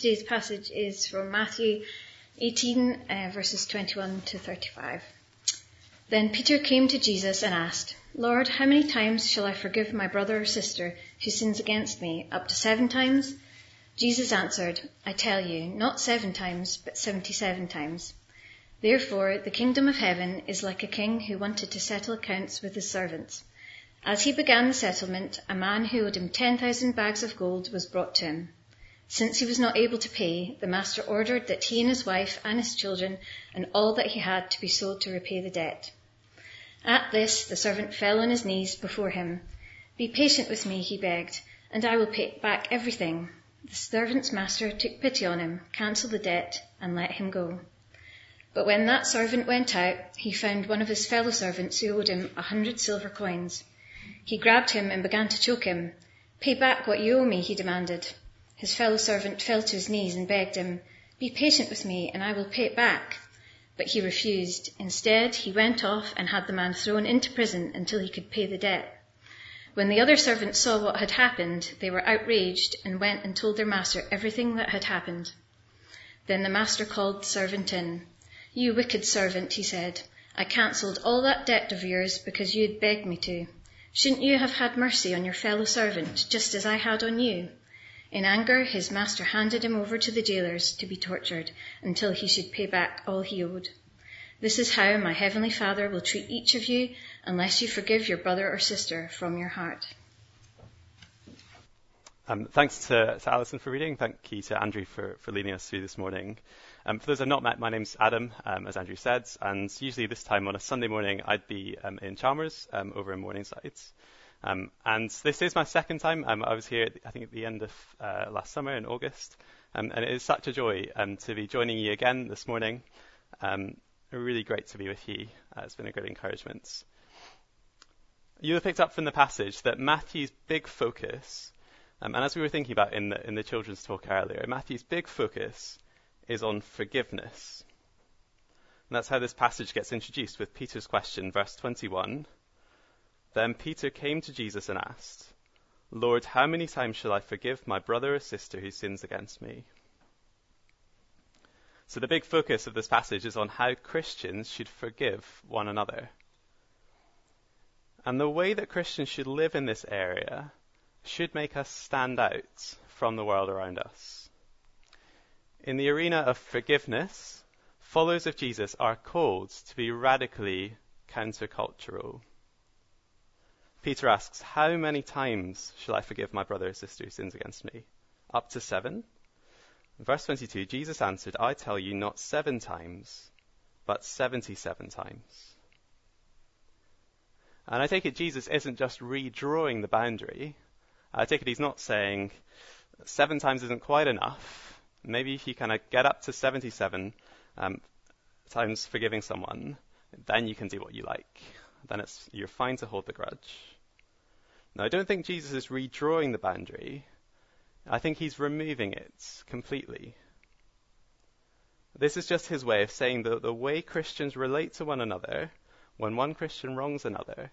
today's passage is from Matthew 18, uh, verses 21 to 35. Then Peter came to Jesus and asked, Lord, how many times shall I forgive my brother or sister who sins against me? Up to seven times? Jesus answered, I tell you, not seven times, but seventy-seven times. Therefore, the kingdom of heaven is like a king who wanted to settle accounts with his servants. As he began the settlement, a man who owed him 10,000 bags of gold was brought to him. Since he was not able to pay, the master ordered that he and his wife and his children and all that he had to be sold to repay the debt. At this, the servant fell on his knees before him. Be patient with me, he begged, and I will pay back everything. The servant's master took pity on him, cancelled the debt, and let him go. But when that servant went out, he found one of his fellow servants who owed him a hundred silver coins. He grabbed him and began to choke him. Pay back what you owe me, he demanded. His fellow servant fell to his knees and begged him, Be patient with me, and I will pay it back. But he refused. Instead, he went off and had the man thrown into prison until he could pay the debt. When the other servants saw what had happened, they were outraged and went and told their master everything that had happened. Then the master called the servant in. You wicked servant, he said, I cancelled all that debt of yours because you had begged me to. Shouldn't you have had mercy on your fellow servant, just as I had on you? In anger, his master handed him over to the jailers to be tortured until he should pay back all he owed. This is how my heavenly Father will treat each of you unless you forgive your brother or sister from your heart. Um, thanks to, to, Alison for reading. Thank you to Andrew for, for leading us through this morning. Um, for those I've not met, my name's Adam, um, as Andrew said, and usually this time on a Sunday morning I'd be um, in Chalmers um, over in Morningside. Um, and this is my second time. Um, I was here, I think, at the end of uh, last summer in August. Um, and it is such a joy um, to be joining you again this morning. Um, really great to be with you. Uh, it's been a great encouragement. You have picked up from the passage that Matthew's big focus, um, and as we were thinking about in the, in the children's talk earlier, Matthew's big focus is on forgiveness. And that's how this passage gets introduced with Peter's question, verse 21. Then Peter came to Jesus and asked, Lord, how many times shall I forgive my brother or sister who sins against me? So the big focus of this passage is on how Christians should forgive one another. And the way that Christians should live in this area should make us stand out from the world around us. In the arena of forgiveness, followers of Jesus are called to be radically countercultural. Peter asks, How many times shall I forgive my brother or sister who sins against me? Up to seven? verse 22, Jesus answered, I tell you, not seven times, but 77 times. And I take it Jesus isn't just redrawing the boundary. I take it he's not saying seven times isn't quite enough. Maybe if you kind of get up to 77 um, times forgiving someone, then you can do what you like. Then it's, you're fine to hold the grudge. Now, I don't think Jesus is redrawing the boundary. I think he's removing it completely. This is just his way of saying that the way Christians relate to one another when one Christian wrongs another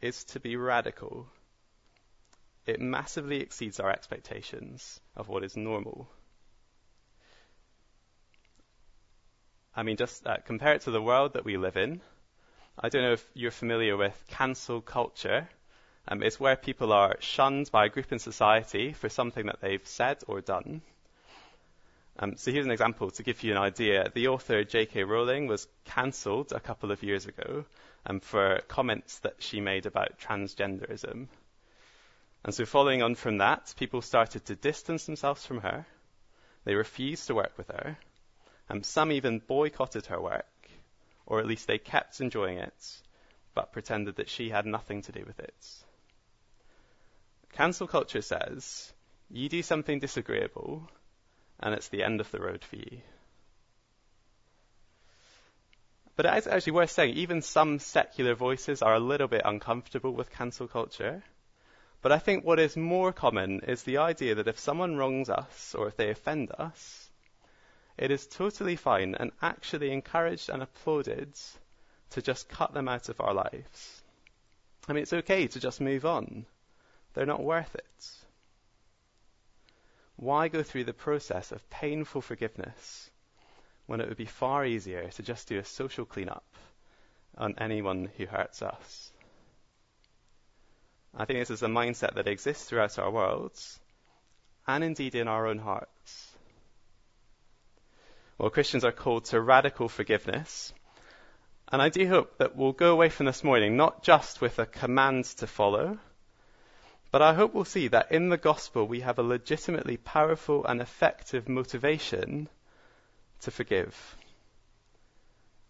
is to be radical. It massively exceeds our expectations of what is normal. I mean, just uh, compare it to the world that we live in. I don't know if you're familiar with cancel culture. Um, it's where people are shunned by a group in society for something that they've said or done. Um, so here's an example to give you an idea. The author J.K. Rowling was cancelled a couple of years ago um, for comments that she made about transgenderism. And so following on from that, people started to distance themselves from her. They refused to work with her. And um, some even boycotted her work, or at least they kept enjoying it, but pretended that she had nothing to do with it. Cancel culture says you do something disagreeable, and it's the end of the road for you. But it's actually worth saying, even some secular voices are a little bit uncomfortable with cancel culture. But I think what is more common is the idea that if someone wrongs us or if they offend us, it is totally fine and actually encouraged and applauded to just cut them out of our lives. I mean, it's okay to just move on. They're not worth it. why go through the process of painful forgiveness when it would be far easier to just do a social cleanup on anyone who hurts us? I think this is a mindset that exists throughout our worlds and indeed in our own hearts. Well, Christians are called to radical forgiveness. And I do hope that we'll go away from this morning not just with a command to follow, but I hope we'll see that in the gospel we have a legitimately powerful and effective motivation to forgive.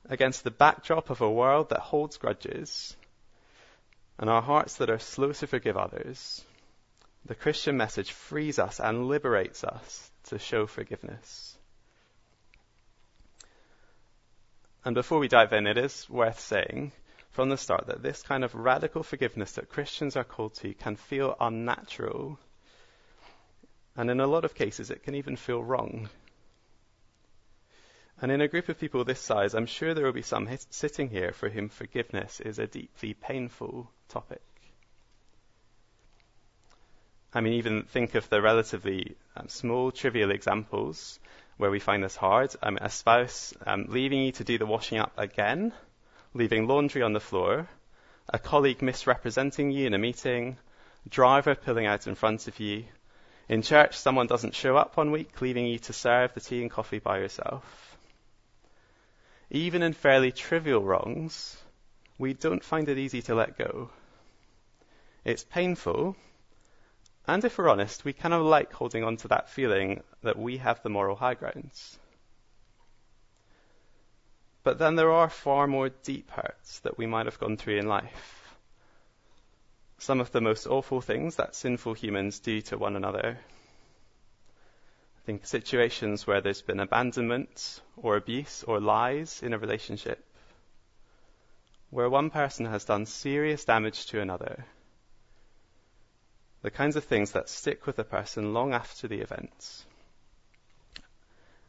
Against the backdrop of a world that holds grudges and our hearts that are slow to forgive others, the Christian message frees us and liberates us to show forgiveness. And before we dive in, it is worth saying from the start that this kind of radical forgiveness that Christians are called to can feel unnatural. And in a lot of cases, it can even feel wrong. And in a group of people this size, I'm sure there will be some sitting here for whom forgiveness is a deeply painful topic. I mean, even think of the relatively um, small, trivial examples where we find this hard. Um, a spouse um, leaving you to do the washing up again, leaving laundry on the floor, a colleague misrepresenting you in a meeting, driver pulling out in front of you. In church, someone doesn't show up one week, leaving you to serve the tea and coffee by yourself. Even in fairly trivial wrongs, we don't find it easy to let go. It's painful, and if we're honest, we kind of like holding on to that feeling that we have the moral high grounds. But then there are far more deep hurts that we might have gone through in life. Some of the most awful things that sinful humans do to one another. I think situations where there's been abandonment or abuse or lies in a relationship, where one person has done serious damage to another the kinds of things that stick with a person long after the events.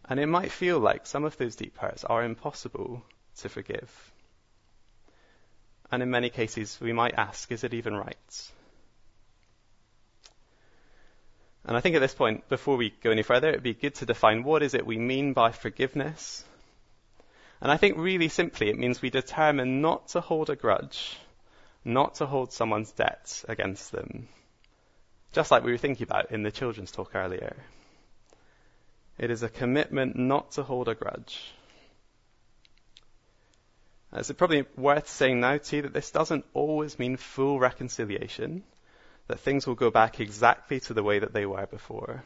And it might feel like some of those deep hurts are impossible to forgive. And in many cases, we might ask, is it even right? And I think at this point, before we go any further, it'd be good to define what is it we mean by forgiveness. And I think really simply it means we determine not to hold a grudge, not to hold someone's debt against them, just like we were thinking about in the children's talk earlier. It is a commitment not to hold a grudge. Uh, it's probably worth saying now too that this doesn't always mean full reconciliation, that things will go back exactly to the way that they were before.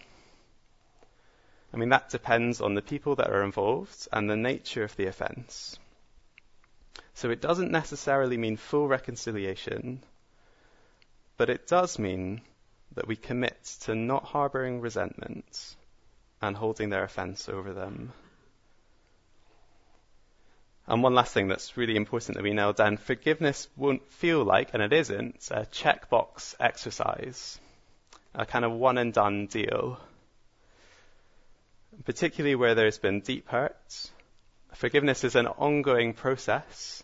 I mean, that depends on the people that are involved and the nature of the offence. So it doesn't necessarily mean full reconciliation, but it does mean that we commit to not harboring resentment and holding their offense over them. And one last thing that's really important that we nail down forgiveness won't feel like, and it isn't, a checkbox exercise, a kind of one and done deal. Particularly where there's been deep hurt, forgiveness is an ongoing process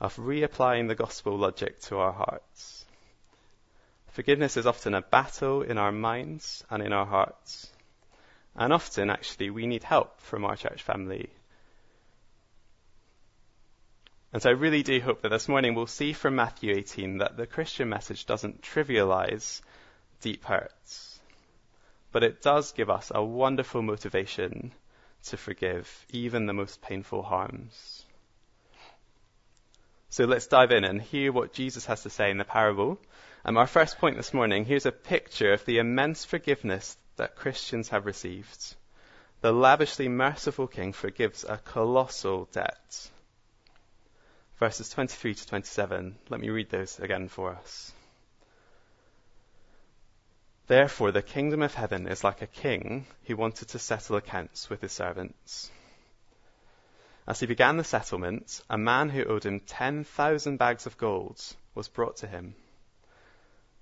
of reapplying the gospel logic to our hearts. Forgiveness is often a battle in our minds and in our hearts. And often, actually, we need help from our church family. And so I really do hope that this morning we'll see from Matthew 18 that the Christian message doesn't trivialize deep hurts, but it does give us a wonderful motivation to forgive even the most painful harms. So let's dive in and hear what Jesus has to say in the parable um, our first point this morning here's a picture of the immense forgiveness that Christians have received. The lavishly merciful King forgives a colossal debt. Verses 23 to 27. Let me read those again for us. Therefore, the kingdom of heaven is like a king who wanted to settle accounts with his servants. As he began the settlement, a man who owed him 10,000 bags of gold was brought to him.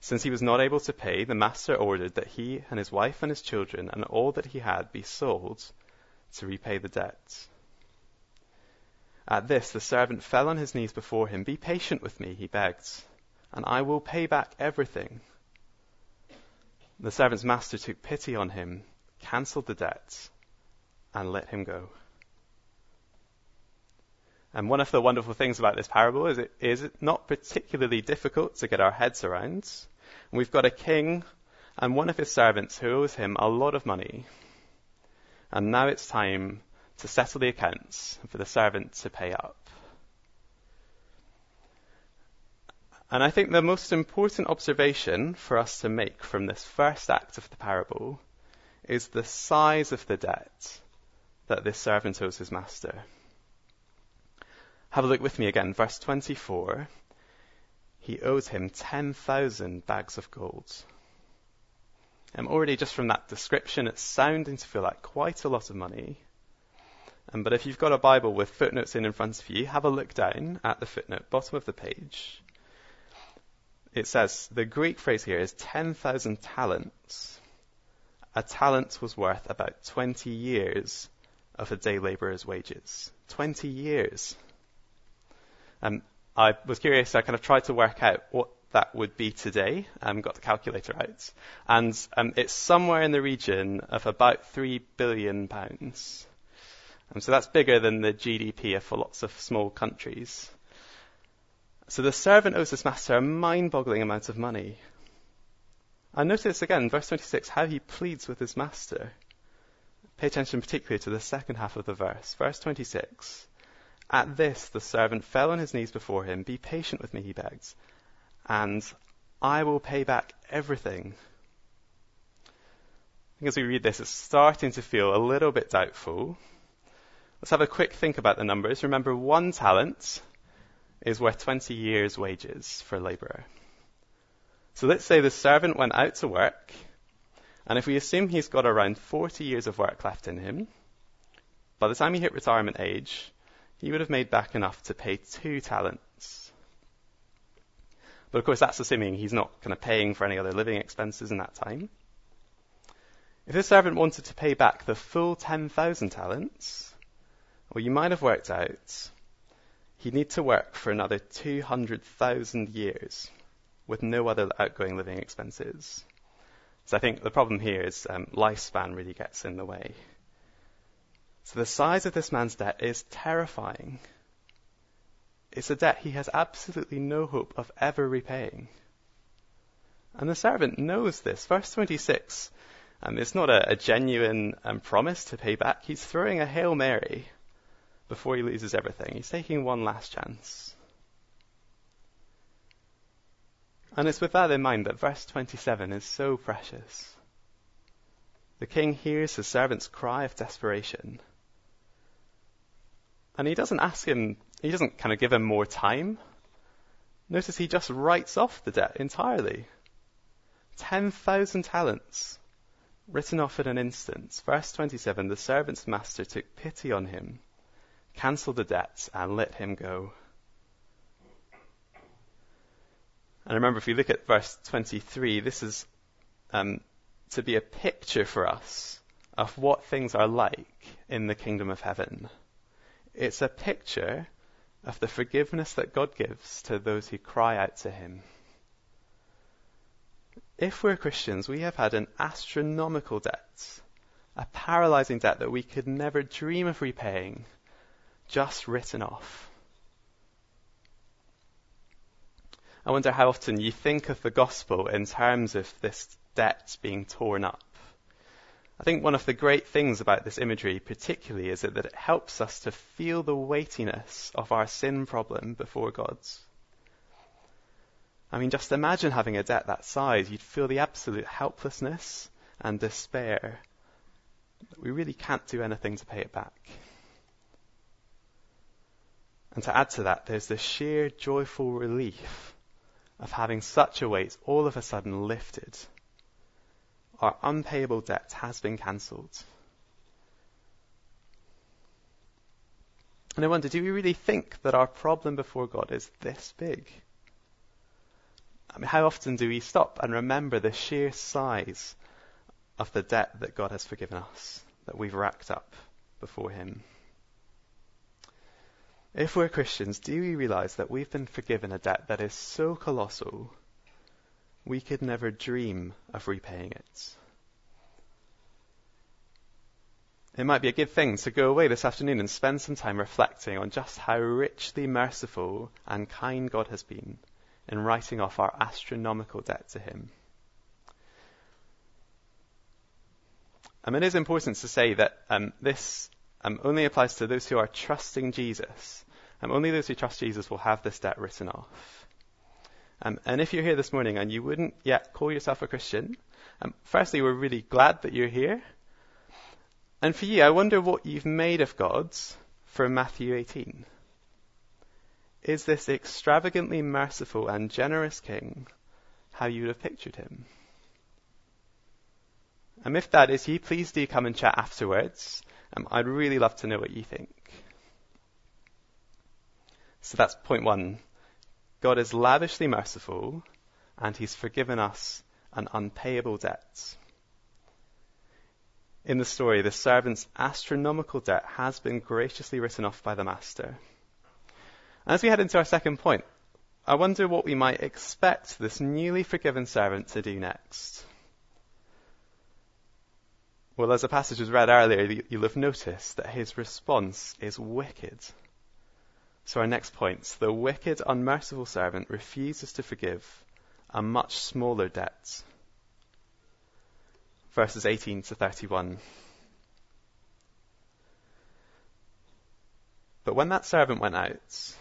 Since he was not able to pay, the master ordered that he and his wife and his children and all that he had be sold to repay the debt. At this, the servant fell on his knees before him. Be patient with me, he begged, and I will pay back everything. The servant's master took pity on him, cancelled the debt, and let him go. And one of the wonderful things about this parable is it is not particularly difficult to get our heads around. We've got a king and one of his servants who owes him a lot of money. And now it's time to settle the accounts and for the servant to pay up. And I think the most important observation for us to make from this first act of the parable is the size of the debt that this servant owes his master. Have a look with me again, verse 24. He owes him 10,000 bags of gold. And already just from that description, it's sounding to feel like quite a lot of money. Um, but if you've got a Bible with footnotes in in front of you, have a look down at the footnote, bottom of the page. It says the Greek phrase here is 10,000 talents. A talent was worth about 20 years of a day labourer's wages. 20 years. Um, I was curious, I kind of tried to work out what that would be today. Um, got the calculator out, and um, it's somewhere in the region of about three billion pounds. Um, so that's bigger than the GDP for lots of small countries. So the servant owes his master a mind-boggling amount of money. And notice again, verse 26, how he pleads with his master. Pay attention particularly to the second half of the verse. Verse 26. At this, the servant fell on his knees before him. Be patient with me, he begged and I will pay back everything. as we read this, it's starting to feel a little bit doubtful. Let's have a quick think about the numbers. Remember, one talent is worth 20 years' wages for a labourer. So let's say the servant went out to work, and if we assume he's got around 40 years of work left in him, by the time he hit retirement age, he would have made back enough to pay two talents. But of course, that's assuming he's not kind of paying for any other living expenses in that time. If this servant wanted to pay back the full 10,000 talents, well, you might have worked out he'd need to work for another 200,000 years with no other outgoing living expenses. So I think the problem here is um, lifespan really gets in the way. So the size of this man's debt is terrifying. It's a debt he has absolutely no hope of ever repaying. And the servant knows this. Verse 26, um, it's not a, a genuine um, promise to pay back. He's throwing a Hail Mary before he loses everything. He's taking one last chance. And it's with that in mind that verse 27 is so precious. The king hears his servant's cry of desperation. And he doesn't ask him he doesn't kind of give him more time. Notice he just writes off the debt entirely. 10,000 talents written off in an instant. Verse 27 The servant's master took pity on him, cancelled the debt, and let him go. And remember, if you look at verse 23, this is um, to be a picture for us of what things are like in the kingdom of heaven. It's a picture of the forgiveness that God gives to those who cry out to Him. If we're Christians, we have had an astronomical debt, a paralyzing debt that we could never dream of repaying, just written off. I wonder how often you think of the gospel in terms of this debt being torn up. I think one of the great things about this imagery, particularly, is that, it helps us to feel the weightiness of our sin problem before God's. I mean, just imagine having a debt that size. You'd feel the absolute helplessness and despair. We really can't do anything to pay it back. And to add to that, there's the sheer joyful relief of having such a weight all of a sudden lifted our unpayable debt has been cancelled. And I wonder, do we really think that our problem before God is this big? I mean, how often do we stop and remember the sheer size of the debt that God has forgiven us, that we've racked up before Him? If we're Christians, do we realize that we've been forgiven a debt that is so colossal we could never dream of repaying it. it might be a good thing to go away this afternoon and spend some time reflecting on just how richly merciful and kind God has been in writing off our astronomical debt to Him. Um, it is important to say that um, this um, only applies to those who are trusting Jesus. Um, only those who trust Jesus will have this debt written off. Um, and if you're here this morning and you wouldn't yet call yourself a Christian, um, firstly, we're really glad that you're here. And for you, I wonder what you've made of God's for Matthew 18. Is this extravagantly merciful and generous King how you would have pictured him? And if that is you, please do come and chat afterwards. Um, I'd really love to know what you think. So that's point one. God is lavishly merciful and he's forgiven us an unpayable debt. In the story, the servant's astronomical debt has been graciously written off by the master. As we head into our second point, I wonder what we might expect this newly forgiven servant to do next. Well, as the passage was read earlier, you'll have noticed that his response is wicked. So our next point, the wicked, unmerciful servant refuses to forgive a much smaller debt. Verses 18 to 31. But when that servant went out,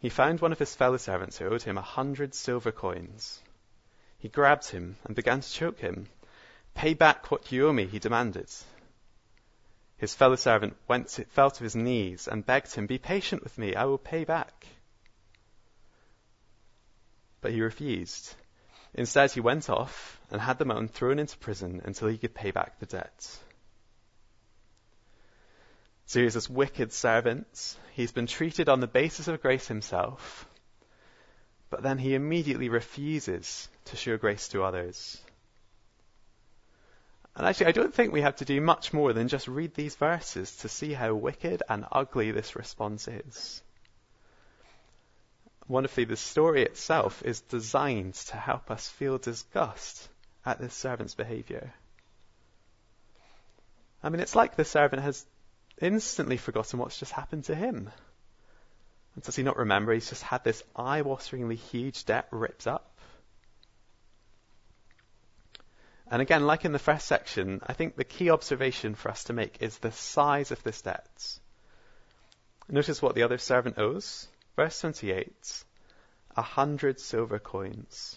he found one of his fellow servants who owed him a hundred silver coins. He grabbed him and began to choke him. Pay back what you owe me, he demanded. His fellow servant went to, fell to his knees and begged him, Be patient with me, I will pay back. But he refused. Instead, he went off and had the man thrown into prison until he could pay back the debt. So here's this wicked servant. He's been treated on the basis of grace himself, but then he immediately refuses to show grace to others. And actually, I don't think we have to do much more than just read these verses to see how wicked and ugly this response is. Wonderfully, the story itself is designed to help us feel disgust at this servant's behavior. I mean, it's like the servant has instantly forgotten what's just happened to him. And does he not remember he's just had this eye-wateringly huge debt ripped up? And again, like in the first section, I think the key observation for us to make is the size of this debt. Notice what the other servant owes. Verse 28, a hundred silver coins.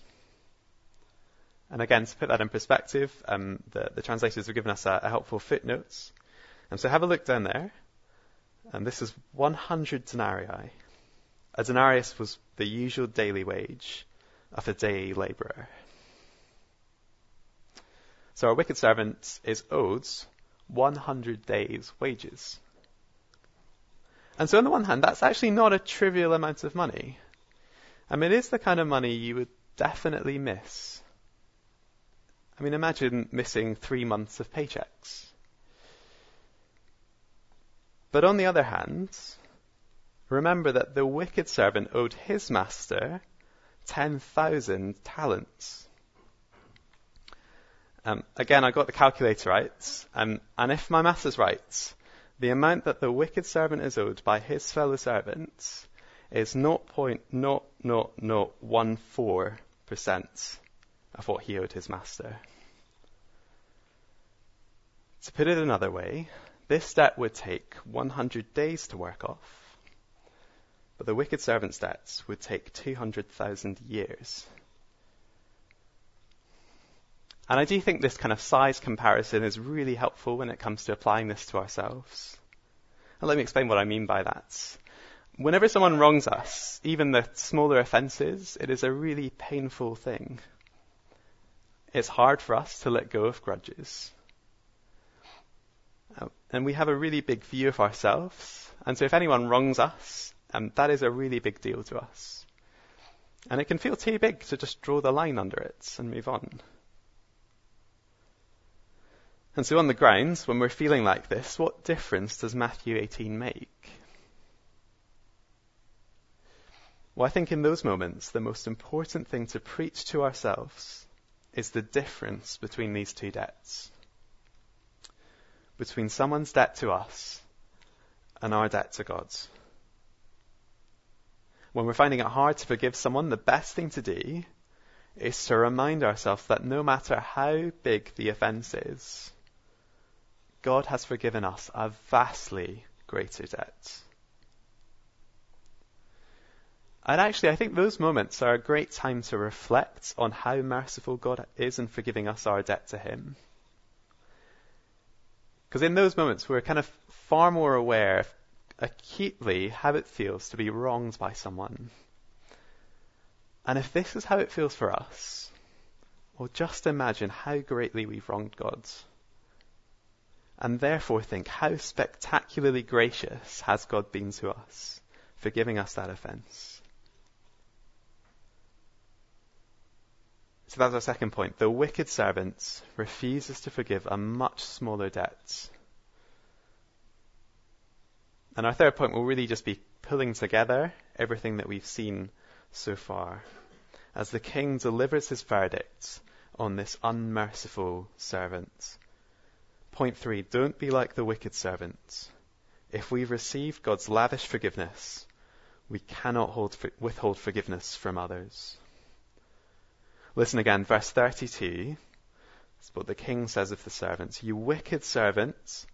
And again, to put that in perspective, um, the, the, translators have given us a, a helpful footnotes. And so have a look down there. And this is 100 denarii. A denarius was the usual daily wage of a day labourer. So a wicked servant is owed 100 days' wages. And so on the one hand, that's actually not a trivial amount of money. I mean, it is the kind of money you would definitely miss. I mean, imagine missing three months of paychecks. But on the other hand, remember that the wicked servant owed his master 10,000 talents. Um, again, I got the calculator right, um, and if my maths is right, the amount that the wicked servant is owed by his fellow servants is 0.00014% of what he owed his master. To put it another way, this debt would take 100 days to work off, but the wicked servant's debts would take 200,000 years. And I do think this kind of size comparison is really helpful when it comes to applying this to ourselves. And let me explain what I mean by that. Whenever someone wrongs us, even the smaller offences, it is a really painful thing. It's hard for us to let go of grudges. Uh, and we have a really big view of ourselves. And so if anyone wrongs us, um, that is a really big deal to us. And it can feel too big to just draw the line under it and move on. And so on the grounds, when we're feeling like this, what difference does Matthew 18 make? Well, I think in those moments, the most important thing to preach to ourselves is the difference between these two debts. between someone's debt to us and our debt to God. When we're finding it hard to forgive someone, the best thing to do is to remind ourselves that no matter how big the offense is, God has forgiven us a vastly greater debt. And actually, I think those moments are a great time to reflect on how merciful God is in forgiving us our debt to Him. Because in those moments, we're kind of far more aware acutely how it feels to be wronged by someone. And if this is how it feels for us, well, just imagine how greatly we've wronged God. And therefore think how spectacularly gracious has God been to us for giving us that offence. So that's our second point. The wicked servant refuses to forgive a much smaller debt. And our third point will really just be pulling together everything that we've seen so far as the king delivers his verdict on this unmerciful servant. Point three, don't be like the wicked servant. If we've received God's lavish forgiveness, we cannot hold, withhold forgiveness from others. Listen again, verse 32. That's what the king says of the servants. You wicked servants,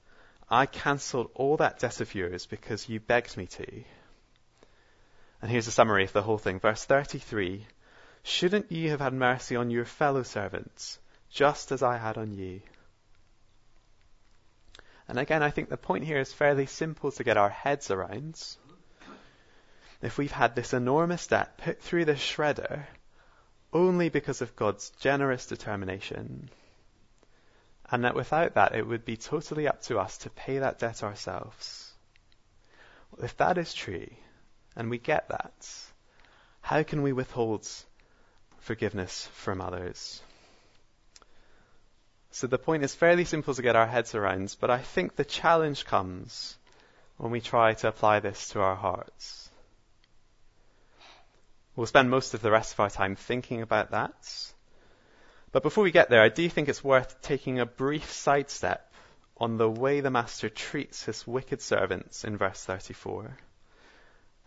I cancelled all that debt of yours because you begged me to. And here's a summary of the whole thing. Verse 33. Shouldn't you have had mercy on your fellow servants, just as I had on you? And again, I think the point here is fairly simple to get our heads around. If we've had this enormous debt put through the shredder, only because of God's generous determination. And that without that, it would be totally up to us to pay that debt ourselves. If that is true, and we get that, how can we withhold forgiveness from others? So the point is fairly simple to get our heads around, but I think the challenge comes when we try to apply this to our hearts. We'll spend most of the rest of our time thinking about that. But before we get there, I do think it's worth taking a brief sidestep on the way the master treats his wicked servants in verse 34,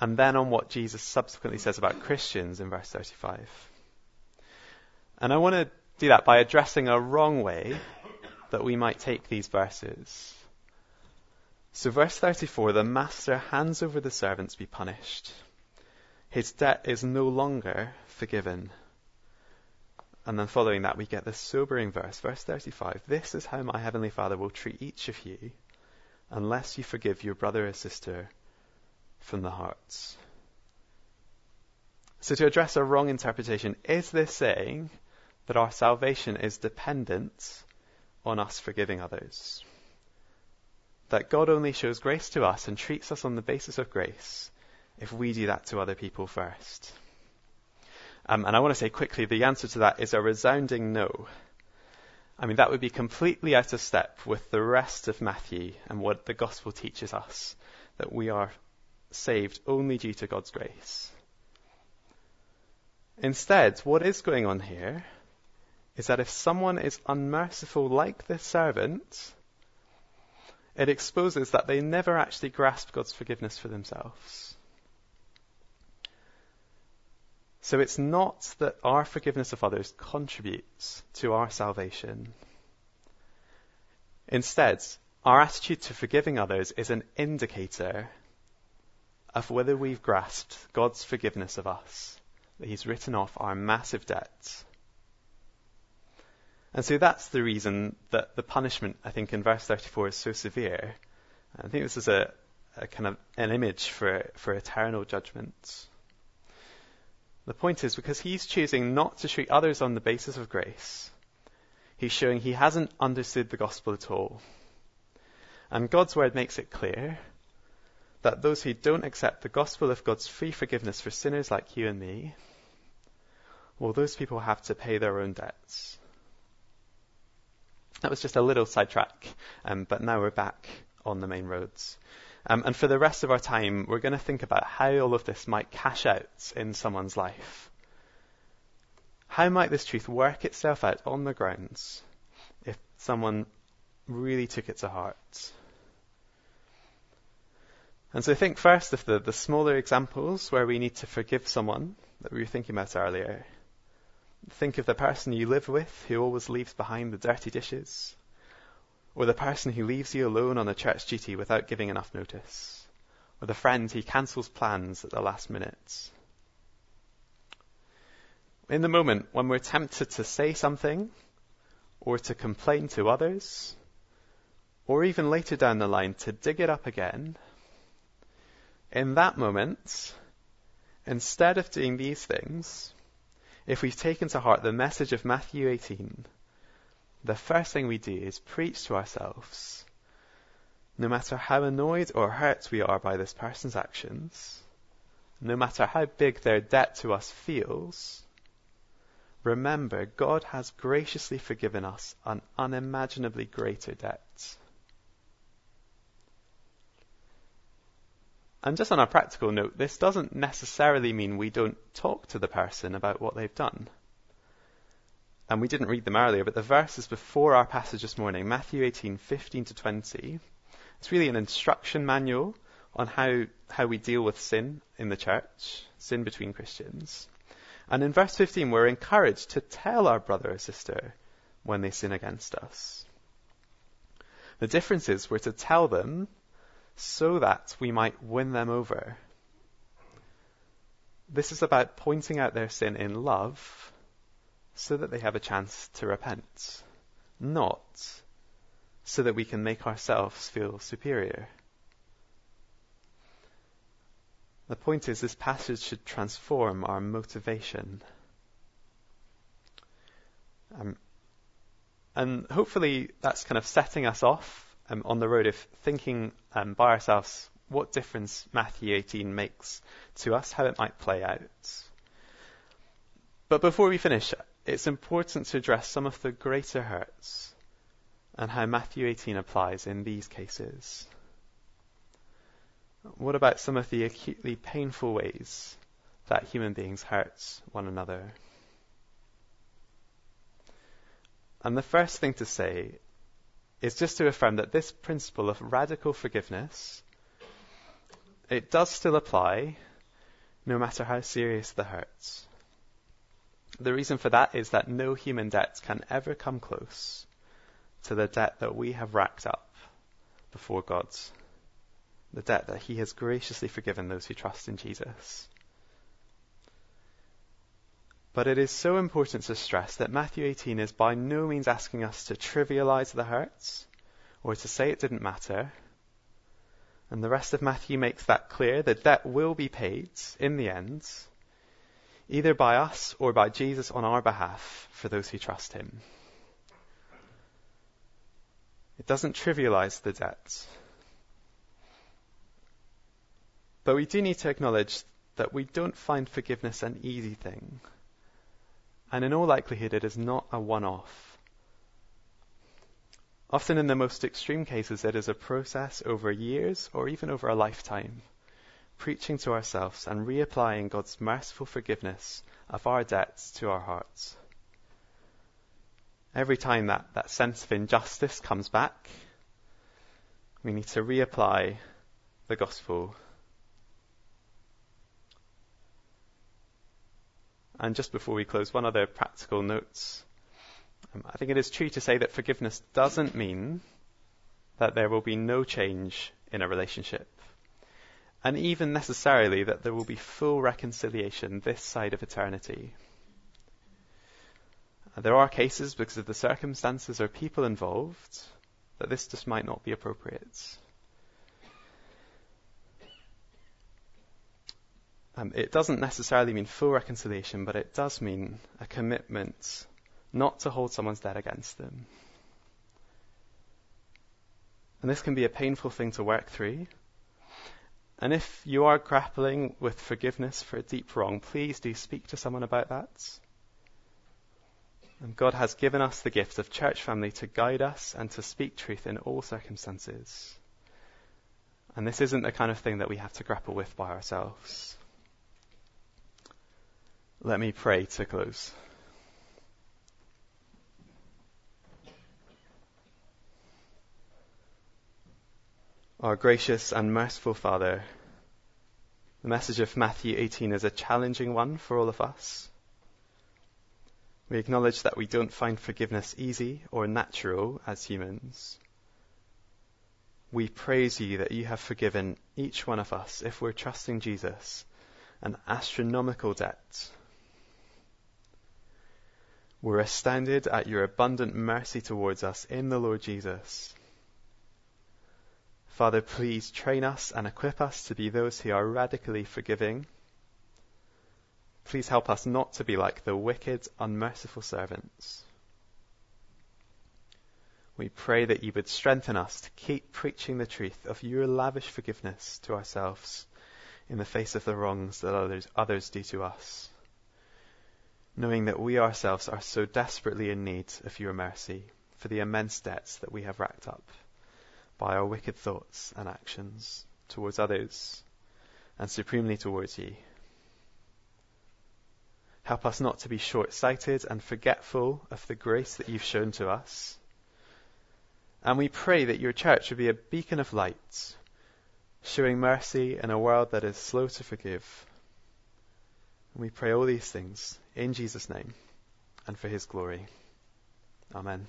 and then on what Jesus subsequently says about Christians in verse 35. And I want to do that by addressing a wrong way that we might take these verses. So, verse 34 the master hands over the servants to be punished. His debt is no longer forgiven. And then following that, we get this sobering verse, verse 35. This is how my heavenly Father will treat each of you unless you forgive your brother or sister from the hearts. So, to address a wrong interpretation, is this saying that our salvation is dependent on us forgiving others? That God only shows grace to us and treats us on the basis of grace if we do that to other people first? Um, and I want to say quickly the answer to that is a resounding no. I mean, that would be completely out of step with the rest of Matthew and what the gospel teaches us that we are saved only due to God's grace. Instead, what is going on here is that if someone is unmerciful like this servant, it exposes that they never actually grasped God's forgiveness for themselves. So it's not that our forgiveness of others contributes to our salvation. Instead, our attitude to forgiving others is an indicator of whether we've grasped God's forgiveness of us, that He's written off our massive debts. And so that's the reason that the punishment, I think, in verse 34 is so severe. I think this is a, a kind of an image for, for eternal judgment. The point is because he's choosing not to treat others on the basis of grace, he's showing he hasn't understood the gospel at all. And God's word makes it clear that those who don't accept the gospel of God's free forgiveness for sinners like you and me, well, those people have to pay their own debts. That was just a little sidetrack, um, but now we're back on the main roads. Um, and for the rest of our time, we're going to think about how all of this might cash out in someone's life. How might this truth work itself out on the grounds if someone really took it to heart. And so think first of the, the smaller examples where we need to forgive someone that we were thinking about earlier. Think of the person you live with who always leaves behind the dirty dishes, or the person who leaves you alone on a church duty without giving enough notice, or the friend who cancels plans at the last minute. In the moment when we're tempted to say something, or to complain to others, or even later down the line to dig it up again, in that moment, instead of doing these things, if we've taken to heart the message of Matthew 18, the first thing we do is preach to ourselves. No matter how annoyed or hurt we are by this person's actions, no matter how big their debt to us feels, remember God has graciously forgiven us an unimaginably greater debt. And just on a practical note, this doesn't necessarily mean we don't talk to the person about what they've done. And we didn't read them earlier, but the verses before our passage this morning, Matthew 18, 15 to 20, it's really an instruction manual on how, how we deal with sin in the church, sin between Christians. And in verse 15, we're encouraged to tell our brother or sister when they sin against us. The difference is we're to tell them so that we might win them over. This is about pointing out their sin in love so that they have a chance to repent, not so that we can make ourselves feel superior. The point is, this passage should transform our motivation. Um, and hopefully that's kind of setting us off um, on the road of thinking um, by ourselves what difference Matthew 18 makes to us, how it might play out. But before we finish, it's important to address some of the greater hurts and how Matthew 18 applies in these cases. What about some of the acutely painful ways that human beings hurt one another? And the first thing to say is just to affirm that this principle of radical forgiveness, it does still apply no matter how serious the hurts. The reason for that is that no human debt can ever come close to the debt that we have racked up before God. The debt that He has graciously forgiven those who trust in Jesus. But it is so important to stress that Matthew 18 is by no means asking us to trivialize the hurts or to say it didn't matter. And the rest of Matthew makes that clear. The debt will be paid in the end, either by us or by Jesus on our behalf for those who trust him. It doesn't trivialize the debt. But we do need to acknowledge that we don't find forgiveness an easy thing and in all likelihood it is not a one-off. Often in the most extreme cases it is a process over years or even over a lifetime, preaching to ourselves and reapplying God's merciful forgiveness of our debts to our hearts. Every time that, that sense of injustice comes back, we need to reapply the gospel And just before we close, one other practical note. Um, I think it is true to say that forgiveness doesn't mean that there will be no change in a relationship. And even necessarily that there will be full reconciliation this side of eternity. Uh, there are cases, because of the circumstances or people involved, that this just might not be appropriate. Um, it doesn't necessarily mean full reconciliation, but it does mean a commitment not to hold someone's debt against them. And this can be a painful thing to work through. And if you are grappling with forgiveness for a deep wrong, please do speak to someone about that. And God has given us the gift of church family to guide us and to speak truth in all circumstances. And this isn't the kind of thing that we have to grapple with by ourselves. Let me pray to close. Our gracious and merciful Father, the message of Matthew 18 is a challenging one for all of us. We acknowledge that we don't find forgiveness easy or natural as humans. We praise you that you have forgiven each one of us, if we're trusting Jesus, an astronomical debt. We're astounded at your abundant mercy towards us in the Lord Jesus. Father, please train us and equip us to be those who are radically forgiving. Please help us not to be like the wicked, unmerciful servants. We pray that you would strengthen us to keep preaching the truth of your lavish forgiveness to ourselves in the face of the wrongs that others, others do to us, knowing that we ourselves are so desperately in need of your mercy for the immense debts that we have racked up by our wicked thoughts and actions towards others and supremely towards you. Help us not to be short sighted and forgetful of the grace that you've shown to us. And we pray that your church would be a beacon of light, showing mercy in a world that is slow to forgive. And we pray all these things in Jesus' name and for his glory. Amen.